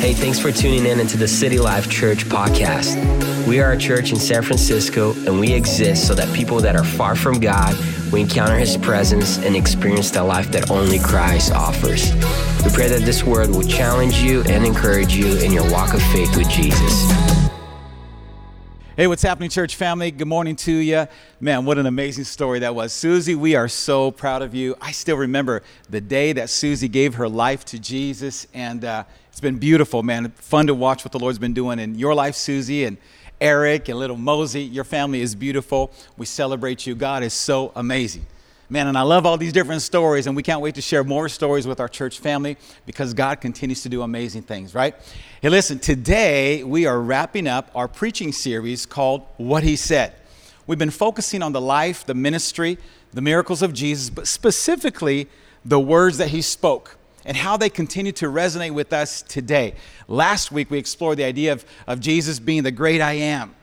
Hey, thanks for tuning in into the City Life Church podcast. We are a church in San Francisco, and we exist so that people that are far from God we encounter His presence and experience the life that only Christ offers. We pray that this word will challenge you and encourage you in your walk of faith with Jesus. Hey, what's happening, church family? Good morning to you. Man, what an amazing story that was. Susie, we are so proud of you. I still remember the day that Susie gave her life to Jesus, and uh, it's been beautiful, man. Fun to watch what the Lord's been doing in your life, Susie, and Eric and little Mosey. Your family is beautiful. We celebrate you. God is so amazing. Man, and I love all these different stories, and we can't wait to share more stories with our church family because God continues to do amazing things, right? Hey, listen, today we are wrapping up our preaching series called What He Said. We've been focusing on the life, the ministry, the miracles of Jesus, but specifically the words that He spoke and how they continue to resonate with us today. Last week we explored the idea of, of Jesus being the great I am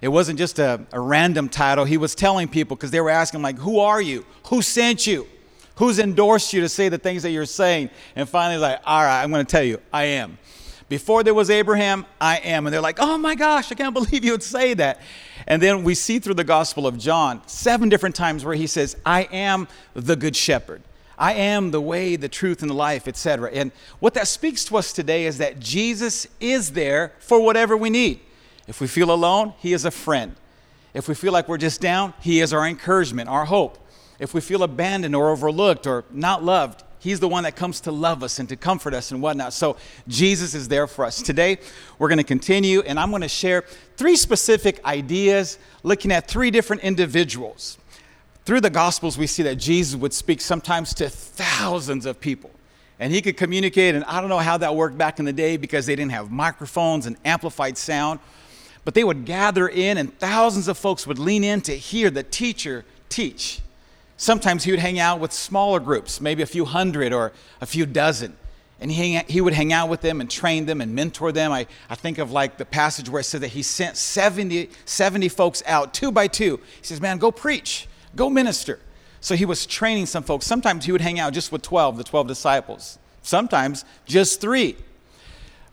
it wasn't just a, a random title. He was telling people because they were asking, like, who are you? Who sent you? Who's endorsed you to say the things that you're saying? And finally, like, all right, I'm going to tell you, I am. Before there was Abraham, I am. And they're like, oh my gosh, I can't believe you would say that. And then we see through the Gospel of John seven different times where he says, I am the good shepherd. I am the way, the truth, and the life, etc. And what that speaks to us today is that Jesus is there for whatever we need. If we feel alone, He is a friend. If we feel like we're just down, He is our encouragement, our hope. If we feel abandoned or overlooked or not loved, He's the one that comes to love us and to comfort us and whatnot. So Jesus is there for us. Today, we're going to continue, and I'm going to share three specific ideas looking at three different individuals. Through the Gospels, we see that Jesus would speak sometimes to thousands of people. And he could communicate, and I don't know how that worked back in the day because they didn't have microphones and amplified sound. But they would gather in, and thousands of folks would lean in to hear the teacher teach. Sometimes he would hang out with smaller groups, maybe a few hundred or a few dozen. And he, he would hang out with them and train them and mentor them. I, I think of like the passage where it said that he sent 70, 70 folks out two by two. He says, Man, go preach, go minister. So he was training some folks. Sometimes he would hang out just with 12, the 12 disciples. Sometimes just three.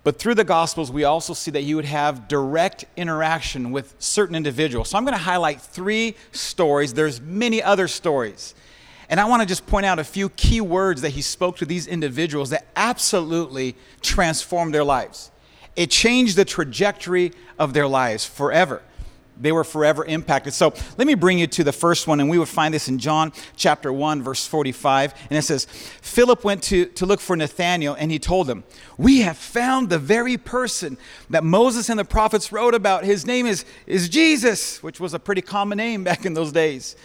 But through the Gospels, we also see that he would have direct interaction with certain individuals. So I'm going to highlight three stories. There's many other stories. And I want to just point out a few key words that he spoke to these individuals that absolutely transformed their lives. It changed the trajectory of their lives forever they were forever impacted. So let me bring you to the first one, and we would find this in John chapter 1, verse 45. And it says, Philip went to, to look for Nathanael, and he told him, We have found the very person that Moses and the prophets wrote about. His name is, is Jesus, which was a pretty common name back in those days.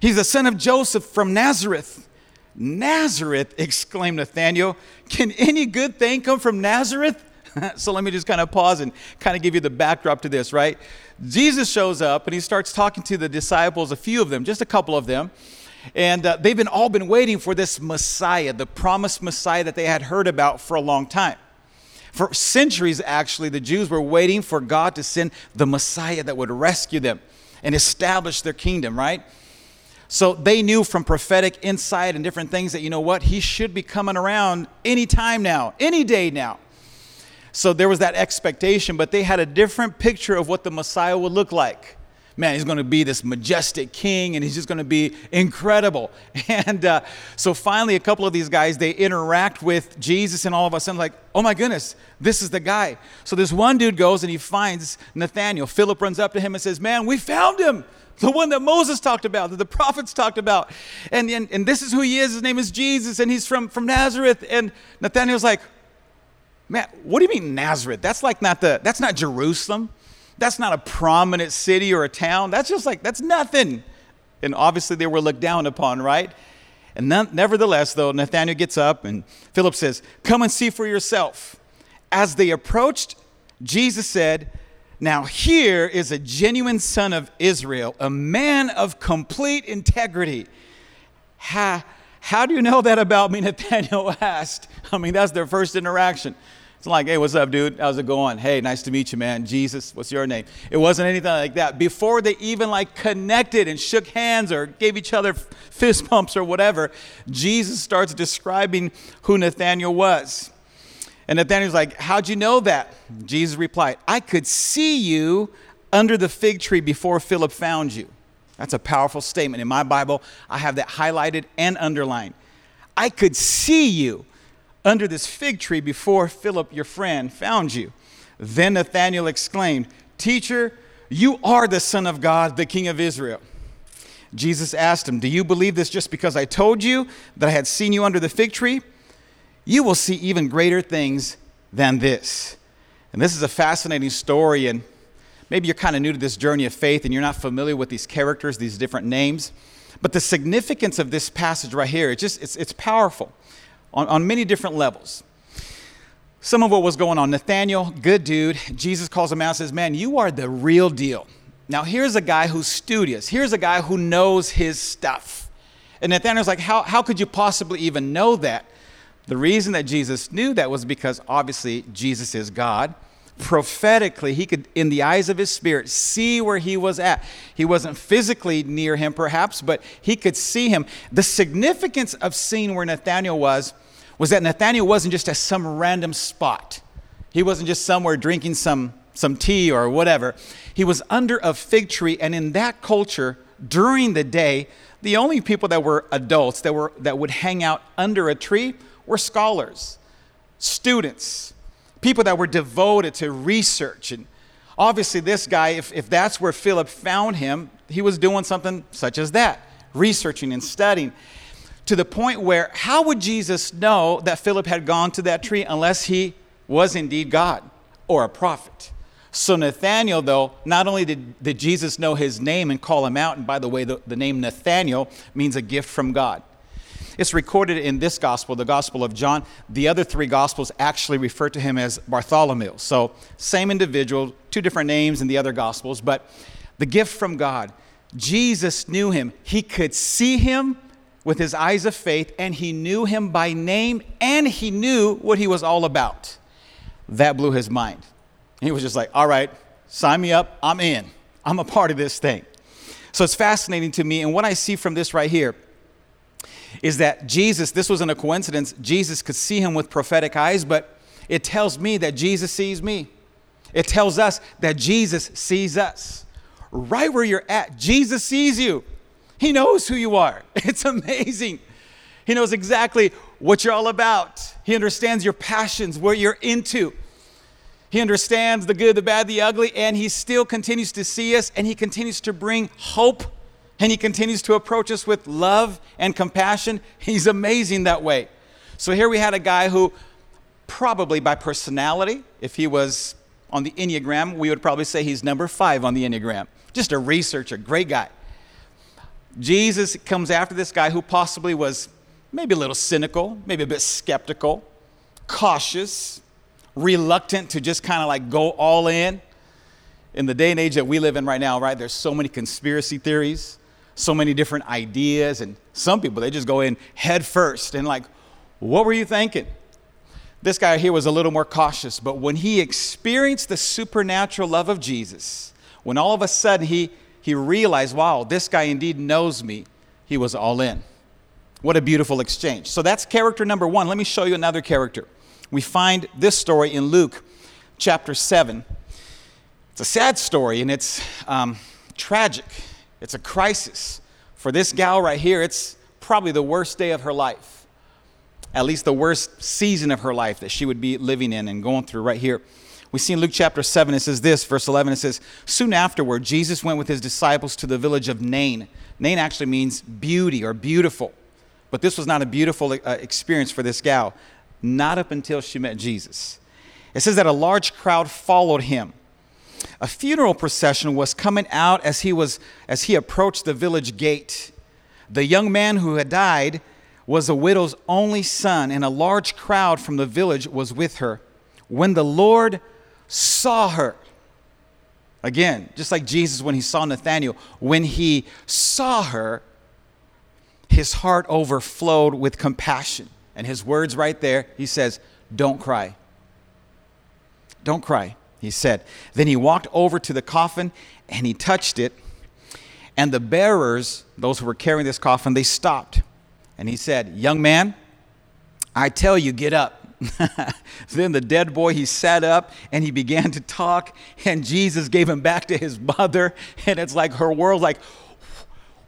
He's the son of Joseph from Nazareth. Nazareth, exclaimed Nathanael. Can any good thing come from Nazareth? so let me just kind of pause and kind of give you the backdrop to this, right? Jesus shows up and he starts talking to the disciples, a few of them, just a couple of them. And uh, they've been all been waiting for this Messiah, the promised Messiah that they had heard about for a long time. For centuries, actually, the Jews were waiting for God to send the Messiah that would rescue them and establish their kingdom, right? So they knew from prophetic insight and different things that, you know what, he should be coming around any time now, any day now. So there was that expectation, but they had a different picture of what the Messiah would look like. Man, he's going to be this majestic king and he's just going to be incredible. And uh, so finally, a couple of these guys, they interact with Jesus, and all of a sudden, like, oh my goodness, this is the guy. So this one dude goes and he finds Nathaniel. Philip runs up to him and says, Man, we found him the one that Moses talked about, that the prophets talked about. And, and, and this is who he is. His name is Jesus, and he's from, from Nazareth. And Nathaniel's like, Man, what do you mean Nazareth? That's like not the, that's not Jerusalem. That's not a prominent city or a town. That's just like, that's nothing. And obviously they were looked down upon, right? And nevertheless, though, Nathanael gets up and Philip says, Come and see for yourself. As they approached, Jesus said, Now here is a genuine son of Israel, a man of complete integrity. Ha, how do you know that about me? Nathaniel asked. I mean, that's their first interaction. It's like, hey, what's up, dude? How's it going? Hey, nice to meet you, man. Jesus, what's your name? It wasn't anything like that. Before they even like connected and shook hands or gave each other fist bumps or whatever, Jesus starts describing who Nathaniel was. And Nathaniel's like, How'd you know that? Jesus replied, I could see you under the fig tree before Philip found you. That's a powerful statement. In my Bible, I have that highlighted and underlined. I could see you under this fig tree before Philip, your friend, found you. Then Nathanael exclaimed, Teacher, you are the Son of God, the King of Israel. Jesus asked him, Do you believe this just because I told you that I had seen you under the fig tree? You will see even greater things than this. And this is a fascinating story, and maybe you're kind of new to this journey of faith and you're not familiar with these characters, these different names. But the significance of this passage right here, it's just it's, it's powerful on, on many different levels. Some of what was going on. Nathaniel, good dude. Jesus calls him out and says, Man, you are the real deal. Now, here's a guy who's studious. Here's a guy who knows his stuff. And Nathaniel's like, how, how could you possibly even know that? The reason that Jesus knew that was because obviously Jesus is God. Prophetically, he could, in the eyes of his spirit, see where he was at. He wasn't physically near him, perhaps, but he could see him. The significance of seeing where Nathaniel was was that Nathaniel wasn't just at some random spot. He wasn't just somewhere drinking some, some tea or whatever. He was under a fig tree, and in that culture, during the day, the only people that were adults that, were, that would hang out under a tree were scholars, students, people that were devoted to research. And obviously, this guy, if, if that's where Philip found him, he was doing something such as that, researching and studying. To the point where, how would Jesus know that Philip had gone to that tree unless he was indeed God or a prophet? So, Nathaniel, though, not only did, did Jesus know his name and call him out, and by the way, the, the name Nathaniel means a gift from God. It's recorded in this gospel, the Gospel of John. The other three gospels actually refer to him as Bartholomew. So, same individual, two different names in the other gospels, but the gift from God. Jesus knew him. He could see him with his eyes of faith, and he knew him by name, and he knew what he was all about. That blew his mind. He was just like, all right, sign me up. I'm in. I'm a part of this thing. So it's fascinating to me. And what I see from this right here is that Jesus, this wasn't a coincidence, Jesus could see him with prophetic eyes, but it tells me that Jesus sees me. It tells us that Jesus sees us. Right where you're at, Jesus sees you. He knows who you are. It's amazing. He knows exactly what you're all about. He understands your passions, what you're into. He understands the good, the bad, the ugly, and he still continues to see us and he continues to bring hope and he continues to approach us with love and compassion. He's amazing that way. So here we had a guy who, probably by personality, if he was on the Enneagram, we would probably say he's number five on the Enneagram. Just a researcher, great guy. Jesus comes after this guy who possibly was maybe a little cynical, maybe a bit skeptical, cautious, reluctant to just kind of like go all in. In the day and age that we live in right now, right, there's so many conspiracy theories so many different ideas, and some people, they just go in head first and, like, what were you thinking? This guy here was a little more cautious, but when he experienced the supernatural love of Jesus, when all of a sudden he, he realized, wow, this guy indeed knows me, he was all in. What a beautiful exchange. So that's character number one. Let me show you another character. We find this story in Luke chapter 7. It's a sad story and it's um, tragic. It's a crisis. For this gal right here, it's probably the worst day of her life. At least the worst season of her life that she would be living in and going through right here. We see in Luke chapter 7, it says this, verse 11, it says, Soon afterward, Jesus went with his disciples to the village of Nain. Nain actually means beauty or beautiful. But this was not a beautiful uh, experience for this gal, not up until she met Jesus. It says that a large crowd followed him a funeral procession was coming out as he was as he approached the village gate. The young man who had died was a widow's only son, and a large crowd from the village was with her. When the Lord saw her, again, just like Jesus when he saw Nathanael, when he saw her, his heart overflowed with compassion. And his words right there, he says, Don't cry. Don't cry he said. Then he walked over to the coffin and he touched it. And the bearers, those who were carrying this coffin, they stopped. And he said, Young man, I tell you, get up. then the dead boy, he sat up and he began to talk, and Jesus gave him back to his mother. And it's like her world, like,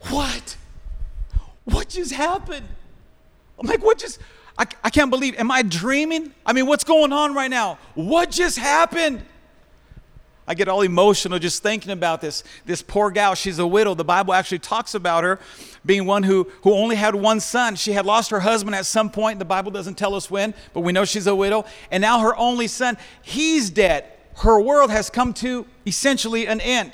what? What just happened? I'm like, what just, I, I can't believe, am I dreaming? I mean, what's going on right now? What just happened? I get all emotional just thinking about this. This poor gal, she's a widow. The Bible actually talks about her being one who, who only had one son. She had lost her husband at some point. The Bible doesn't tell us when, but we know she's a widow. And now her only son, he's dead. Her world has come to essentially an end.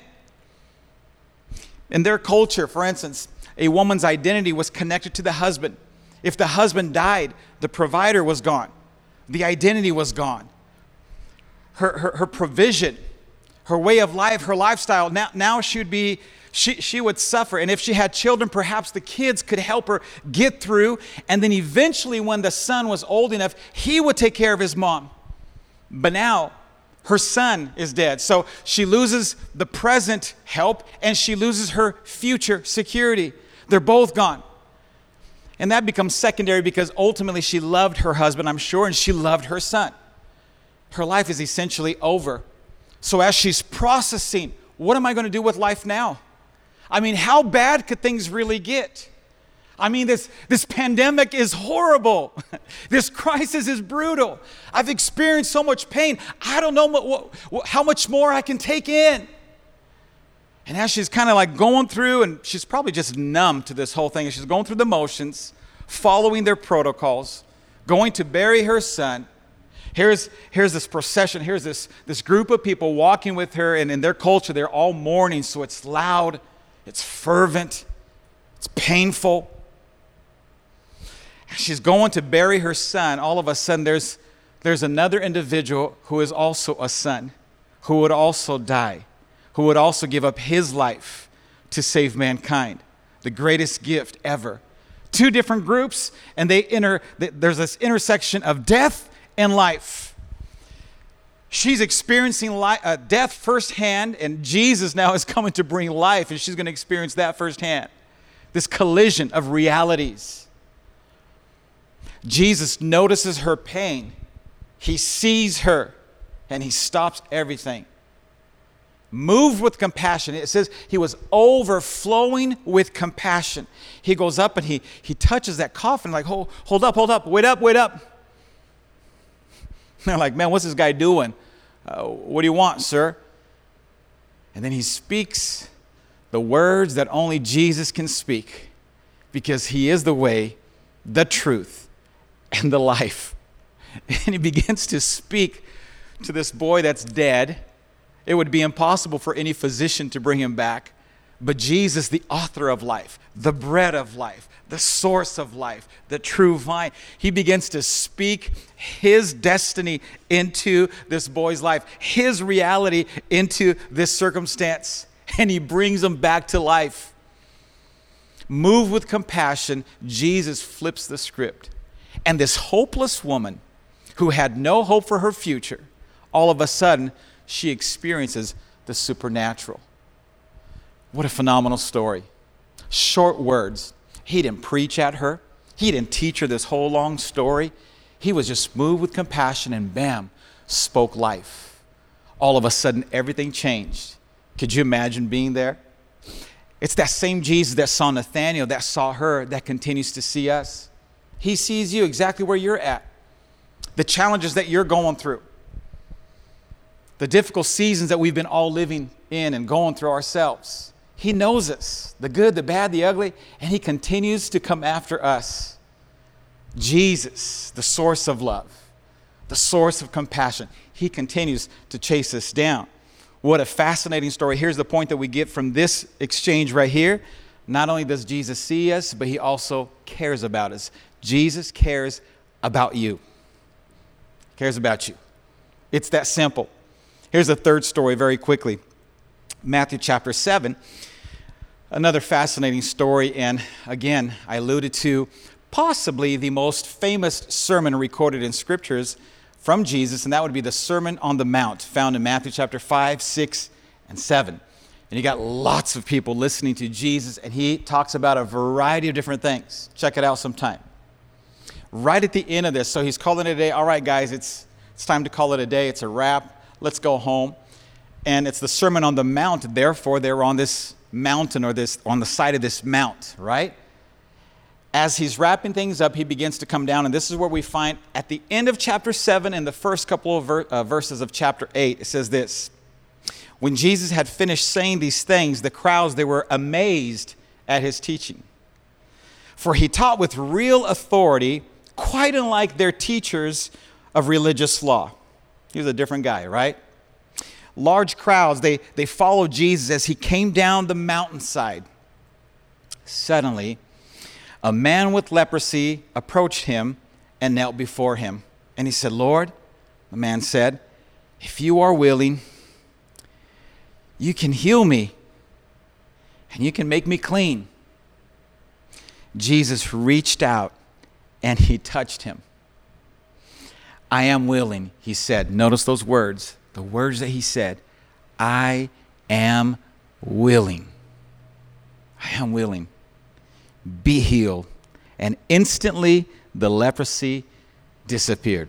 In their culture, for instance, a woman's identity was connected to the husband. If the husband died, the provider was gone, the identity was gone. Her, her, her provision, her way of life, her lifestyle, now, now she would be, she, she would suffer. And if she had children, perhaps the kids could help her get through. And then eventually, when the son was old enough, he would take care of his mom. But now, her son is dead. So she loses the present help and she loses her future security. They're both gone. And that becomes secondary because ultimately she loved her husband, I'm sure, and she loved her son. Her life is essentially over. So, as she's processing, what am I going to do with life now? I mean, how bad could things really get? I mean, this, this pandemic is horrible. this crisis is brutal. I've experienced so much pain. I don't know what, what, how much more I can take in. And as she's kind of like going through, and she's probably just numb to this whole thing, and she's going through the motions, following their protocols, going to bury her son, Here's, here's this procession, here's this, this group of people walking with her, and in their culture, they're all mourning, so it's loud, it's fervent, it's painful. She's going to bury her son. All of a sudden, there's, there's another individual who is also a son, who would also die, who would also give up his life to save mankind. The greatest gift ever. Two different groups, and they enter, there's this intersection of death and life. She's experiencing life, uh, death firsthand, and Jesus now is coming to bring life, and she's going to experience that firsthand. This collision of realities. Jesus notices her pain, he sees her, and he stops everything. Moved with compassion. It says he was overflowing with compassion. He goes up and he, he touches that coffin, like, hold, hold up, hold up, wait up, wait up. They're like, man, what's this guy doing? Uh, what do you want, sir? And then he speaks the words that only Jesus can speak because he is the way, the truth, and the life. And he begins to speak to this boy that's dead. It would be impossible for any physician to bring him back. But Jesus, the author of life, the bread of life, the source of life, the true vine. He begins to speak his destiny into this boy's life, his reality into this circumstance, and he brings him back to life. Moved with compassion, Jesus flips the script. And this hopeless woman who had no hope for her future, all of a sudden, she experiences the supernatural. What a phenomenal story. Short words, he didn't preach at her, he didn't teach her this whole long story. He was just moved with compassion and bam, spoke life. All of a sudden, everything changed. Could you imagine being there? It's that same Jesus that saw Nathanael, that saw her, that continues to see us. He sees you exactly where you're at, the challenges that you're going through, the difficult seasons that we've been all living in and going through ourselves. He knows us, the good, the bad, the ugly, and He continues to come after us. Jesus, the source of love, the source of compassion, He continues to chase us down. What a fascinating story. Here's the point that we get from this exchange right here. Not only does Jesus see us, but He also cares about us. Jesus cares about you. Cares about you. It's that simple. Here's the third story very quickly. Matthew chapter 7. Another fascinating story, and again, I alluded to possibly the most famous sermon recorded in scriptures from Jesus, and that would be the Sermon on the Mount, found in Matthew chapter 5, 6, and 7. And you got lots of people listening to Jesus, and he talks about a variety of different things. Check it out sometime. right at the end of this. So he's calling it a day. All right, guys, it's, it's time to call it a day. It's a wrap. Let's go home. And it's the Sermon on the Mount. Therefore, they're on this mountain or this on the side of this mount, right? As he's wrapping things up, he begins to come down, and this is where we find at the end of chapter 7 and the first couple of ver- uh, verses of chapter 8, it says this When Jesus had finished saying these things, the crowds, they were amazed at his teaching. For he taught with real authority, quite unlike their teachers of religious law. He was a different guy, right? Large crowds, they, they followed Jesus as he came down the mountainside. Suddenly, a man with leprosy approached him and knelt before him. And he said, Lord, the man said, if you are willing, you can heal me and you can make me clean. Jesus reached out and he touched him. I am willing, he said. Notice those words, the words that he said. I am willing. I am willing. Be healed. And instantly the leprosy disappeared.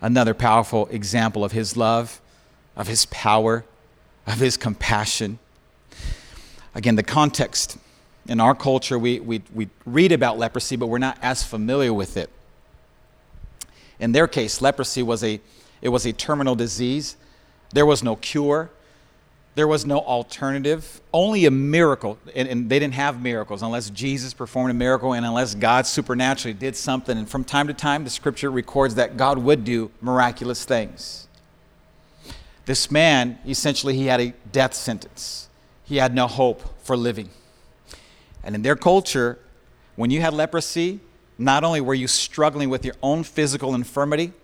Another powerful example of his love, of his power, of his compassion. Again, the context in our culture, we, we, we read about leprosy, but we're not as familiar with it. In their case, leprosy was a, it was a terminal disease. There was no cure. There was no alternative. Only a miracle. And, and, they didn't have miracles unless Jesus performed a miracle and unless God supernaturally did something. And from time to time, the scripture records that God would do miraculous things. This man, essentially, he had a death sentence. He had no hope for living. And in their culture, when you had leprosy, not only were you struggling with your own physical infirmity,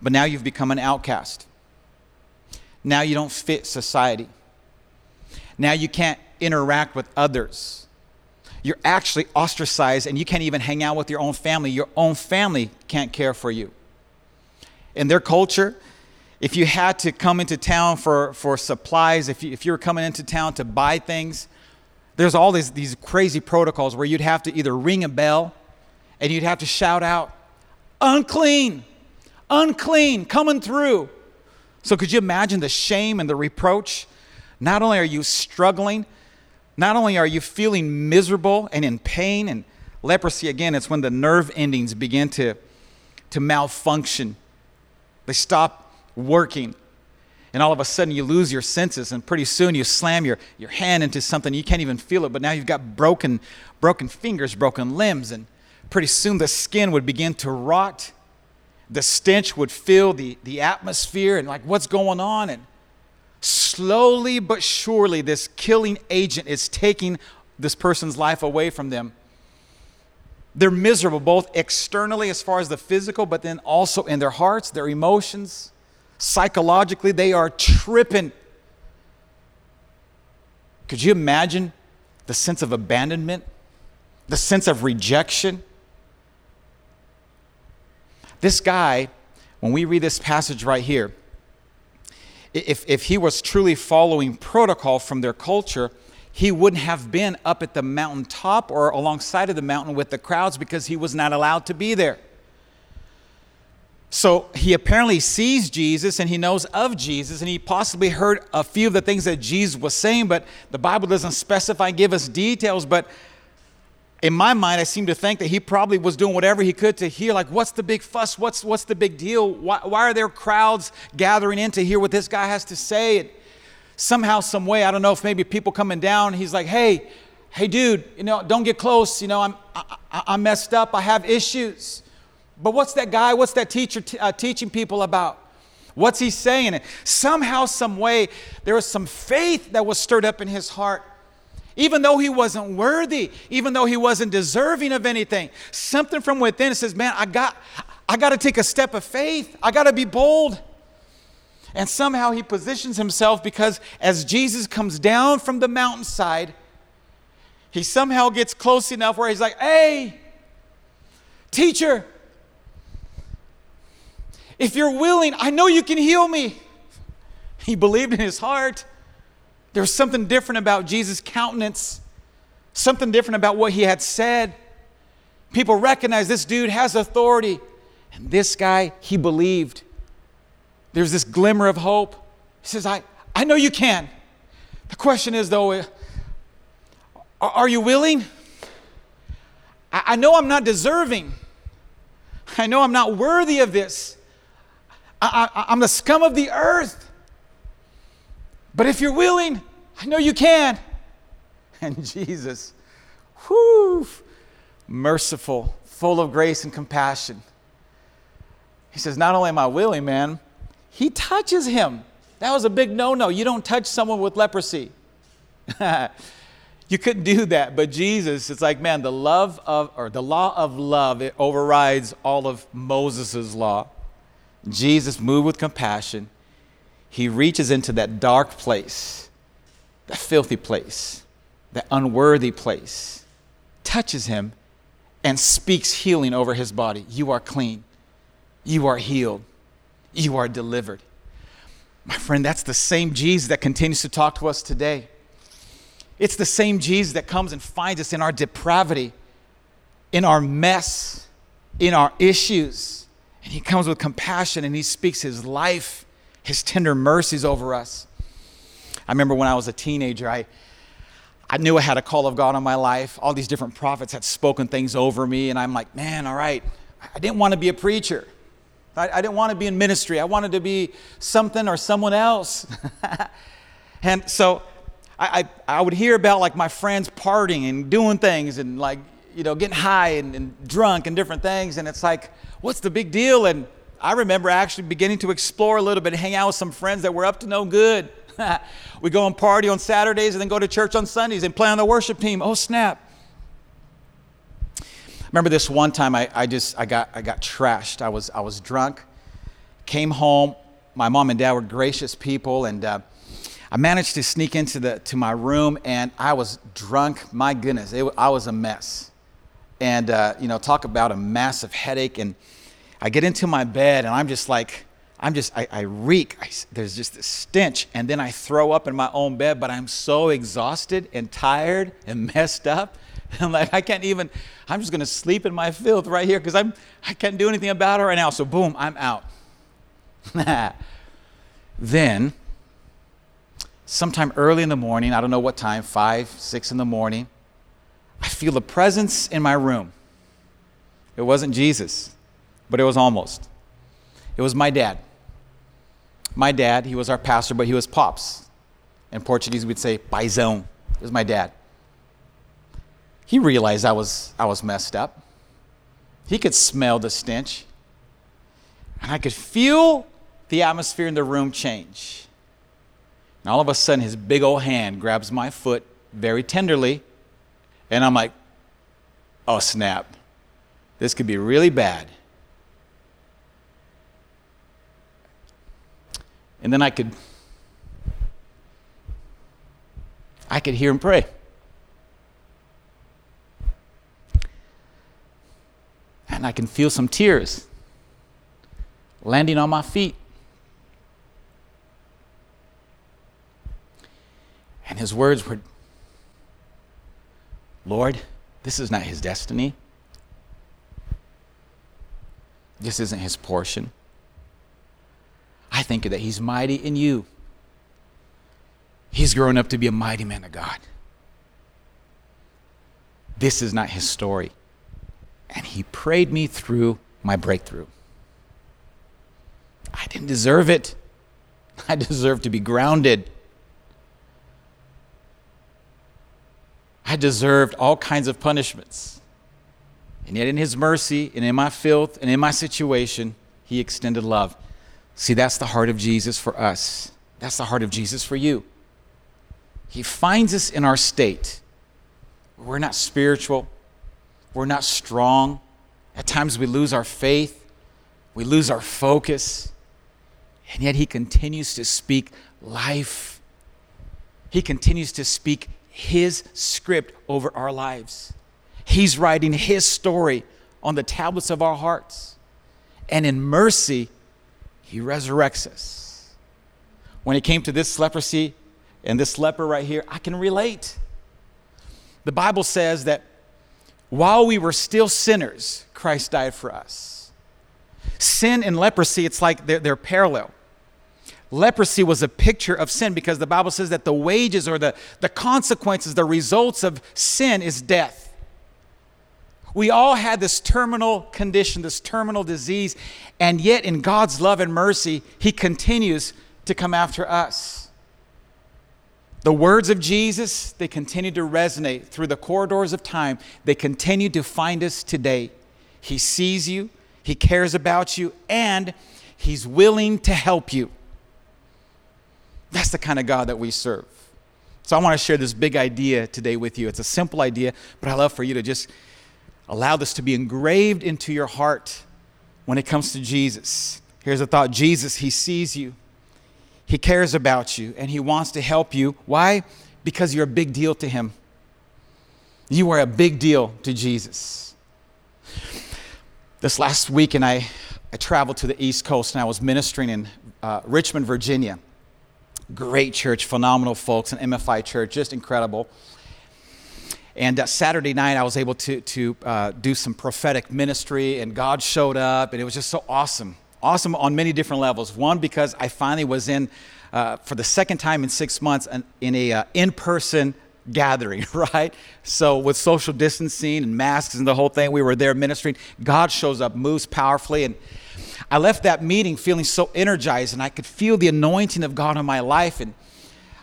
but now you've become an outcast. Now you don't fit society. Now you can't interact with others. You're actually ostracized and you can't even hang out with your own family. Your own family can't care for you. In their culture, if you had to come into town for, for supplies, if you, if you were coming into town to buy things, there's all these, these crazy protocols where you'd have to either ring a bell and you'd have to shout out, unclean, unclean, coming through. So could you imagine the shame and the reproach? Not only are you struggling, not only are you feeling miserable and in pain, and leprosy, again, it's when the nerve endings begin to, to malfunction. They stop working and all of a sudden you lose your senses and pretty soon you slam your, your hand into something you can't even feel it but now you've got broken broken fingers broken limbs and pretty soon the skin would begin to rot the stench would fill the, the atmosphere and like what's going on and slowly but surely this killing agent is taking this person's life away from them they're miserable both externally as far as the physical but then also in their hearts their emotions Psychologically, they are tripping. Could you imagine the sense of abandonment, the sense of rejection? This guy, when we read this passage right here, if, if he was truly following protocol from their culture, he wouldn't have been up at the mountaintop or alongside of the mountain with the crowds because he was not allowed to be there. So he apparently sees Jesus and he knows of Jesus and he possibly heard a few of the things that Jesus was saying, but the Bible doesn't specify, give us details. But in my mind, I seem to think that he probably was doing whatever he could to hear, like, what's the big fuss? What's, what's the big deal? Why, why are there crowds gathering in to hear what this guy has to say? And somehow, some way, I don't know if maybe people coming down, he's like, hey, hey, dude, you know, don't get close. You know, I'm, I, I'm messed up. I have issues. But what's that guy, what's that teacher t- uh, teaching people about? What's he saying? And somehow, some way, there was some faith that was stirred up in his heart. Even though he wasn't worthy, even though he wasn't deserving of anything, something from within says, Man, I got, I got to take a step of faith. I got to be bold. And somehow he positions himself because as Jesus comes down from the mountainside, he somehow gets close enough where he's like, Hey, teacher, if you're willing, I know you can heal me. He believed in his heart. There was something different about Jesus' countenance, something different about what he had said. People recognize this dude has authority. And this guy, he believed. There's this glimmer of hope. He says, I, I know you can. The question is, though, uh, are you willing? I, know I'm not deserving. I know I'm not worthy of this. I, I'm the scum of the earth. But if you're willing, I know you can. And Jesus, whoo, merciful, full of grace and compassion. He says, Not only am I willing, man, he touches him. That was a big no no. You don't touch someone with leprosy. you couldn't do that. But Jesus, it's like, man, the love of, or the law of love, it overrides all of Moses' law. Jesus, moved with compassion, he reaches into that dark place, that filthy place, that unworthy place, touches him, and speaks healing over his body. You are clean. You are healed. You are delivered. My friend, that's the same Jesus that continues to talk to us today. It's the same Jesus that comes and finds us in our depravity, in our mess, in our issues. And he comes with compassion and he speaks his life, his tender mercies over us. I remember when I was a teenager, I, I knew I had a call of God on my life. All these different prophets had spoken things over me, and I'm like, man, all right, I didn't want to be a preacher. I, I didn't want to be in ministry. I wanted to be something or someone else. and so I, I, I, would hear about like my friends partying and doing things and like, you know, getting high and, and drunk and different things. And it's like, what's the big deal? And I remember actually beginning to explore a little bit, hang out with some friends that were up to no good. we go and party on Saturdays and then go to church on Sundays and play on the worship team. Oh, snap. Remember this one time I, I just I got I got trashed. I was I was drunk, came home. My mom and dad were gracious people, and uh, I managed to sneak into the to my room, and I was drunk. My goodness, it, I was a mess. And uh, you know, talk about a massive headache. And I get into my bed, and I'm just like I'm just, I, I reek. I, there's just this stench. And then I throw up in my own bed, but I'm so exhausted and tired and messed up. I'm like, I can't even, I'm just going to sleep in my filth right here because I'm, I can't do anything about it right now. So, boom, I'm out. then, sometime early in the morning, I don't know what time, five, six in the morning, I feel a presence in my room. It wasn't Jesus, but it was almost. It was my dad my dad, he was our pastor, but he was pops. In Portuguese, we'd say paizão. It was my dad. He realized I was, I was messed up. He could smell the stench. And I could feel the atmosphere in the room change. And all of a sudden, his big old hand grabs my foot very tenderly. And I'm like, oh, snap. This could be really bad. And then I could I could hear him pray. And I can feel some tears landing on my feet. And his words were Lord, this is not his destiny. This isn't his portion. I think that he's mighty in you. He's grown up to be a mighty man of God. This is not his story. And he prayed me through my breakthrough. I didn't deserve it. I deserve to be grounded. I deserved all kinds of punishments. And yet, in his mercy and in my filth and in my situation, he extended love. See, that's the heart of Jesus for us. That's the heart of Jesus for you. He finds us in our state. We're not spiritual. We're not strong. At times we lose our faith. We lose our focus. And yet He continues to speak life. He continues to speak His script over our lives. He's writing His story on the tablets of our hearts. And in mercy, he resurrects us. When it came to this leprosy and this leper right here, I can relate. The Bible says that while we were still sinners, Christ died for us. Sin and leprosy, it's like they're, they're parallel. Leprosy was a picture of sin because the Bible says that the wages or the, the consequences, the results of sin is death. We all had this terminal condition, this terminal disease, and yet in God's love and mercy, He continues to come after us. The words of Jesus, they continue to resonate through the corridors of time. They continue to find us today. He sees you, He cares about you, and He's willing to help you. That's the kind of God that we serve. So I want to share this big idea today with you. It's a simple idea, but I love for you to just allow this to be engraved into your heart when it comes to Jesus. Here's a thought Jesus, He sees you, He cares about you, and He wants to help you. Why? Because you're a big deal to Him. You are a big deal to Jesus. This last week, and I, I traveled to the East Coast and I was ministering in uh, Richmond, Virginia. Great church, phenomenal folks, an MFI church, just incredible. And uh, Saturday night, I was able to, to uh, do some prophetic ministry, and God showed up, and it was just so awesome. Awesome on many different levels. One, because I finally was in, uh, for the second time in six months, in a uh, in person gathering, right? So, with social distancing and masks and the whole thing, we were there ministering. God shows up, moves powerfully, and I left that meeting feeling so energized and I could feel the anointing of God on my life. And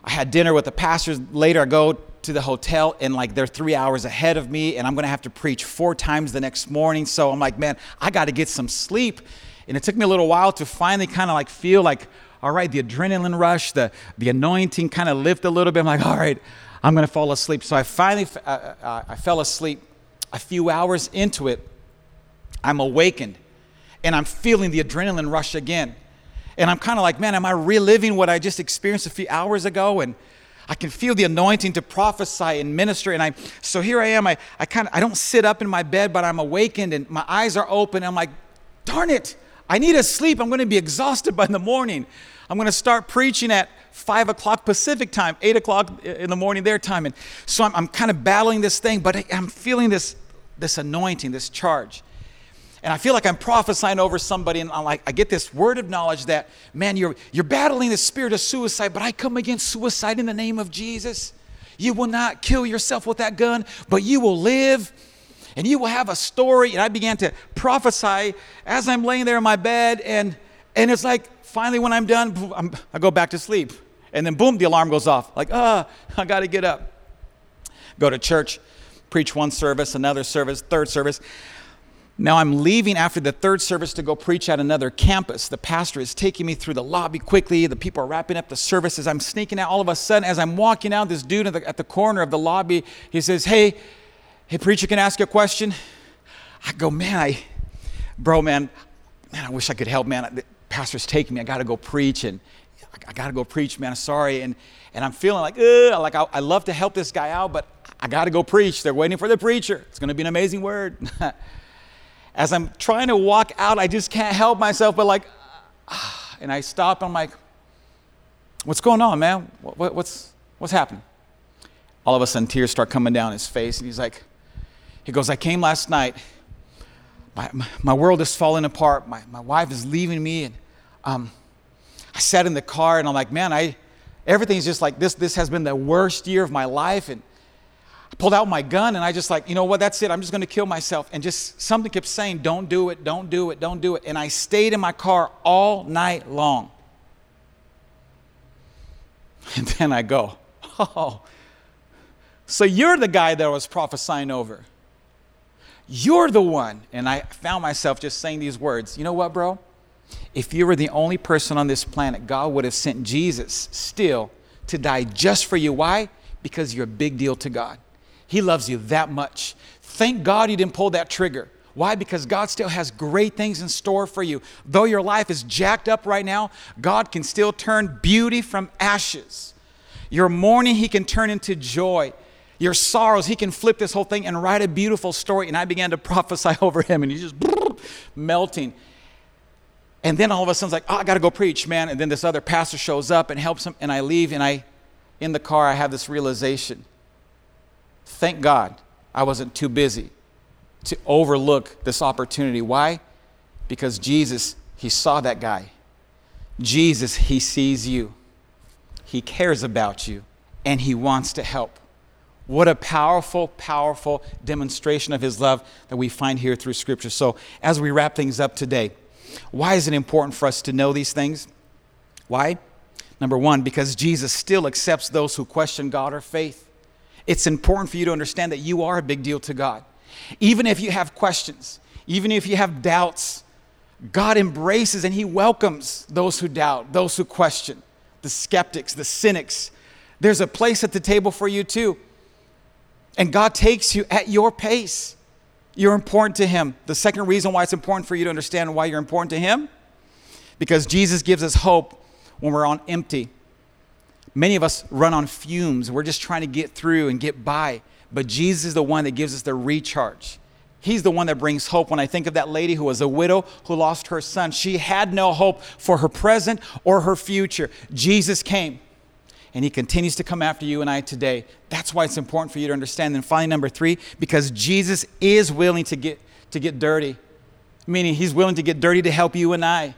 I had dinner with the pastors. Later, I go to the hotel and like they're three hours ahead of me and I'm to have to preach four times the next morning. So I'm like, man, I got to get some sleep. And it took me a little while to finally kind of like feel like, all right, the adrenaline rush, the, the anointing kind of lift a little bit. I'm like, all right, I'm to fall asleep. So I finally, uh, uh, I fell asleep. A few hours into it, I'm awakened and I'm feeling the adrenaline rush again. And I'm kind of like, man, am I reliving what I just experienced a few hours ago? And I can feel the anointing to prophesy and minister. And I, so here I am. I, I kind of, I don't sit up in my bed, but I'm awakened and my eyes are open. I'm like, darn it, I need to sleep. I'm going to be exhausted by the morning. I'm going to start preaching at five o'clock Pacific time, eight o'clock in the morning their time. And so I'm, I'm kind of battling this thing, but I'm feeling this, this anointing, this charge and I feel like I'm prophesying over somebody, and I'm like, I get this word of knowledge that, man, you're, you're battling the spirit of suicide, but I come against suicide in the name of Jesus. You will not kill yourself with that gun, but you will live and you will have a story. And I began to prophesy as I'm laying there in my bed, and, and it's like, finally, when I'm done, I'm, I go back to sleep. And then, boom, the alarm goes off. Like, ah, oh, I got to get up. Go to church, preach one service, another service, third service. Now I'm leaving after the third service to go preach at another campus. The pastor is taking me through the lobby quickly. The people are wrapping up the services. I'm sneaking out. All of a sudden, as I'm walking out, this dude at the, at the corner of the lobby, he says, Hey, hey, preacher, can I ask you a question? I go, Man, I, bro, man, man, I wish I could help, man. The pastor's taking me. I got to go preach. And I, I got to go preach, man. I'm sorry. And, and I'm feeling like, Ugh, like I, I love to help this guy out, but I got to go preach. They're waiting for the preacher. It's going to be an amazing word. as I'm trying to walk out, I just can't help myself, but like, ah, and I stop. I'm like, what's going on, man? What, what's, what's happening? All of a sudden, tears start coming down his face, and he's like, he goes, I came last night. My, my, my world is falling apart. My, my wife is leaving me, and um, I sat in the car, and I'm like, man, I, everything's just like this. This has been the worst year of my life, and pulled out my gun and I just like, you know what, that's it. I'm just going to kill myself. And just something kept saying, don't do it, don't do it, don't do it. And I stayed in my car all night long. And then I go, oh, so you're the guy that I was prophesying over. You're the one. And I found myself just saying these words. You know what, bro? If you were the only person on this planet, God would have sent Jesus still to die just for you. Why? Because you're a big deal to God. He loves you that much. Thank God you didn't pull that trigger. Why? Because God still has great things in store for you. Though your life is jacked up right now, God can still turn beauty from ashes. Your mourning, He can turn into joy. Your sorrows, He can flip this whole thing and write a beautiful story. And I began to prophesy over Him, and He's just melting. And then all of a sudden, it's like, oh, I got to go preach, man. And then this other pastor shows up and helps him, and I leave, and I, in the car, I have this realization Thank God I wasn't too busy to overlook this opportunity. Why? Because Jesus, He saw that guy. Jesus, He sees you. He cares about you, and He wants to help. What a powerful, powerful demonstration of His love that we find here through Scripture. So, as we wrap things up today, why is it important for us to know these things? Why? Number one, because Jesus still accepts those who question God or faith. It's important for you to understand that you are a big deal to God. Even if you have questions, even if you have doubts, God embraces and He welcomes those who doubt, those who question, the skeptics, the cynics. There's a place at the table for you too. And God takes you at your pace. You're important to Him. The second reason why it's important for you to understand why you're important to Him, because Jesus gives us hope when we're on empty. Many of us run on fumes. We're just trying to get through and get by. But Jesus is the one that gives us the recharge. He's the one that brings hope. When I think of that lady who was a widow who lost her son, she had no hope for her present or her future. Jesus came and he continues to come after you and I today. That's why it's important for you to understand. And finally, number three, because Jesus is willing to get, to get dirty, meaning he's willing to get dirty to help you and I.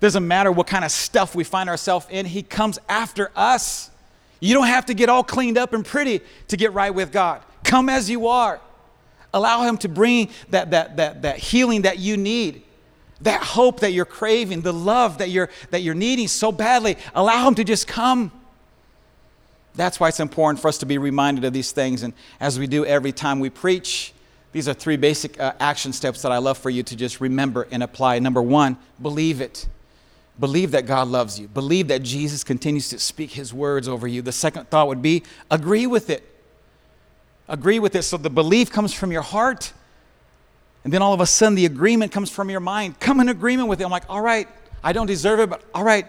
Doesn't matter what kind of stuff we find ourselves in, He comes after us. You don't have to get all cleaned up and pretty to get right with God. Come as you are. Allow Him to bring that, that, that, that healing that you need, that hope that you're craving, the love that you're, that you're needing so badly. Allow Him to just come. That's why it's important for us to be reminded of these things. And as we do every time we preach, these are three basic uh, action steps that I love for you to just remember and apply. Number one, believe it. Believe that God loves you. Believe that Jesus continues to speak his words over you. The second thought would be agree with it. Agree with it. So the belief comes from your heart. And then all of a sudden the agreement comes from your mind. Come in agreement with it. I'm like, all right, I don't deserve it, but all right,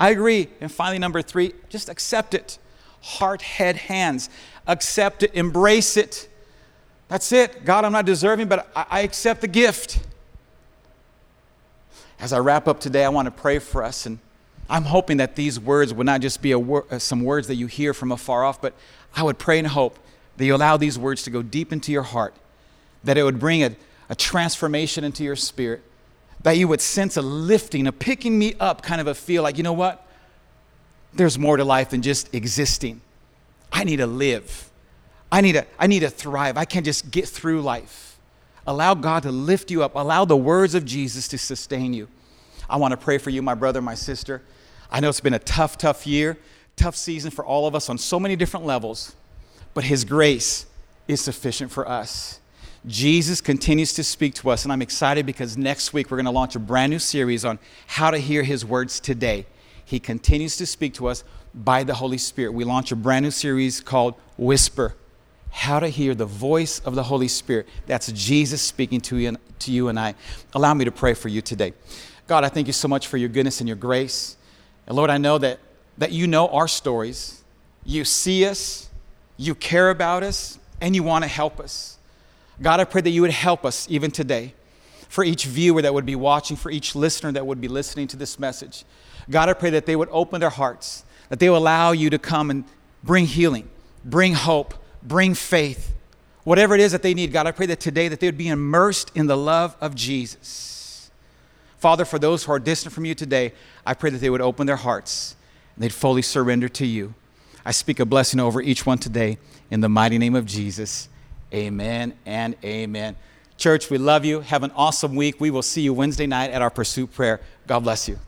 I agree. And finally, number three, just accept it. Heart, head, hands. Accept it, embrace it. That's it. God, I'm not deserving, but I, I accept the gift as I wrap up today, I want to pray for us. And I'm hoping that these words would not just be wor- uh, some words that you hear from afar off, but I would pray and hope that you allow these words to go deep into your heart, that it would bring a, a transformation into your spirit, that you would sense a lifting, a picking me up kind of a feel like, you know what? There's more to life than just existing. I need to live. I need to, I need to thrive. I can't just get through life. Allow God to lift you up. Allow the words of Jesus to sustain you. I want to pray for you, my brother, my sister. I know it's been a tough, tough year, tough season for all of us on so many different levels, but His grace is sufficient for us. Jesus continues to speak to us, and I'm excited because next week we're going to launch a brand new series on how to hear His words today. He continues to speak to us by the Holy Spirit. We launch a brand new series called Whisper how to hear the voice of the Holy Spirit. That's Jesus speaking to you, and, to you and I. Allow me to pray for you today. God, I thank you so much for your goodness and your grace. And Lord, I know that, that you know our stories. You see us, you care about us, and you want to help us. God, I pray that you would help us even today. For each viewer that would be watching, for each listener that would be listening to this message. God, I pray that they would open their hearts, that they would allow you to come and bring healing, bring hope, bring faith. Whatever it is that they need, God, I pray that today that they would be immersed in the love of Jesus. Father, for those who are distant from you today, I pray that they would open their hearts and they'd fully surrender to you. I speak a blessing over each one today in the mighty name of Jesus. Amen and amen. Church, we love you. Have an awesome week. We will see you Wednesday night at our Pursuit Prayer. God bless you.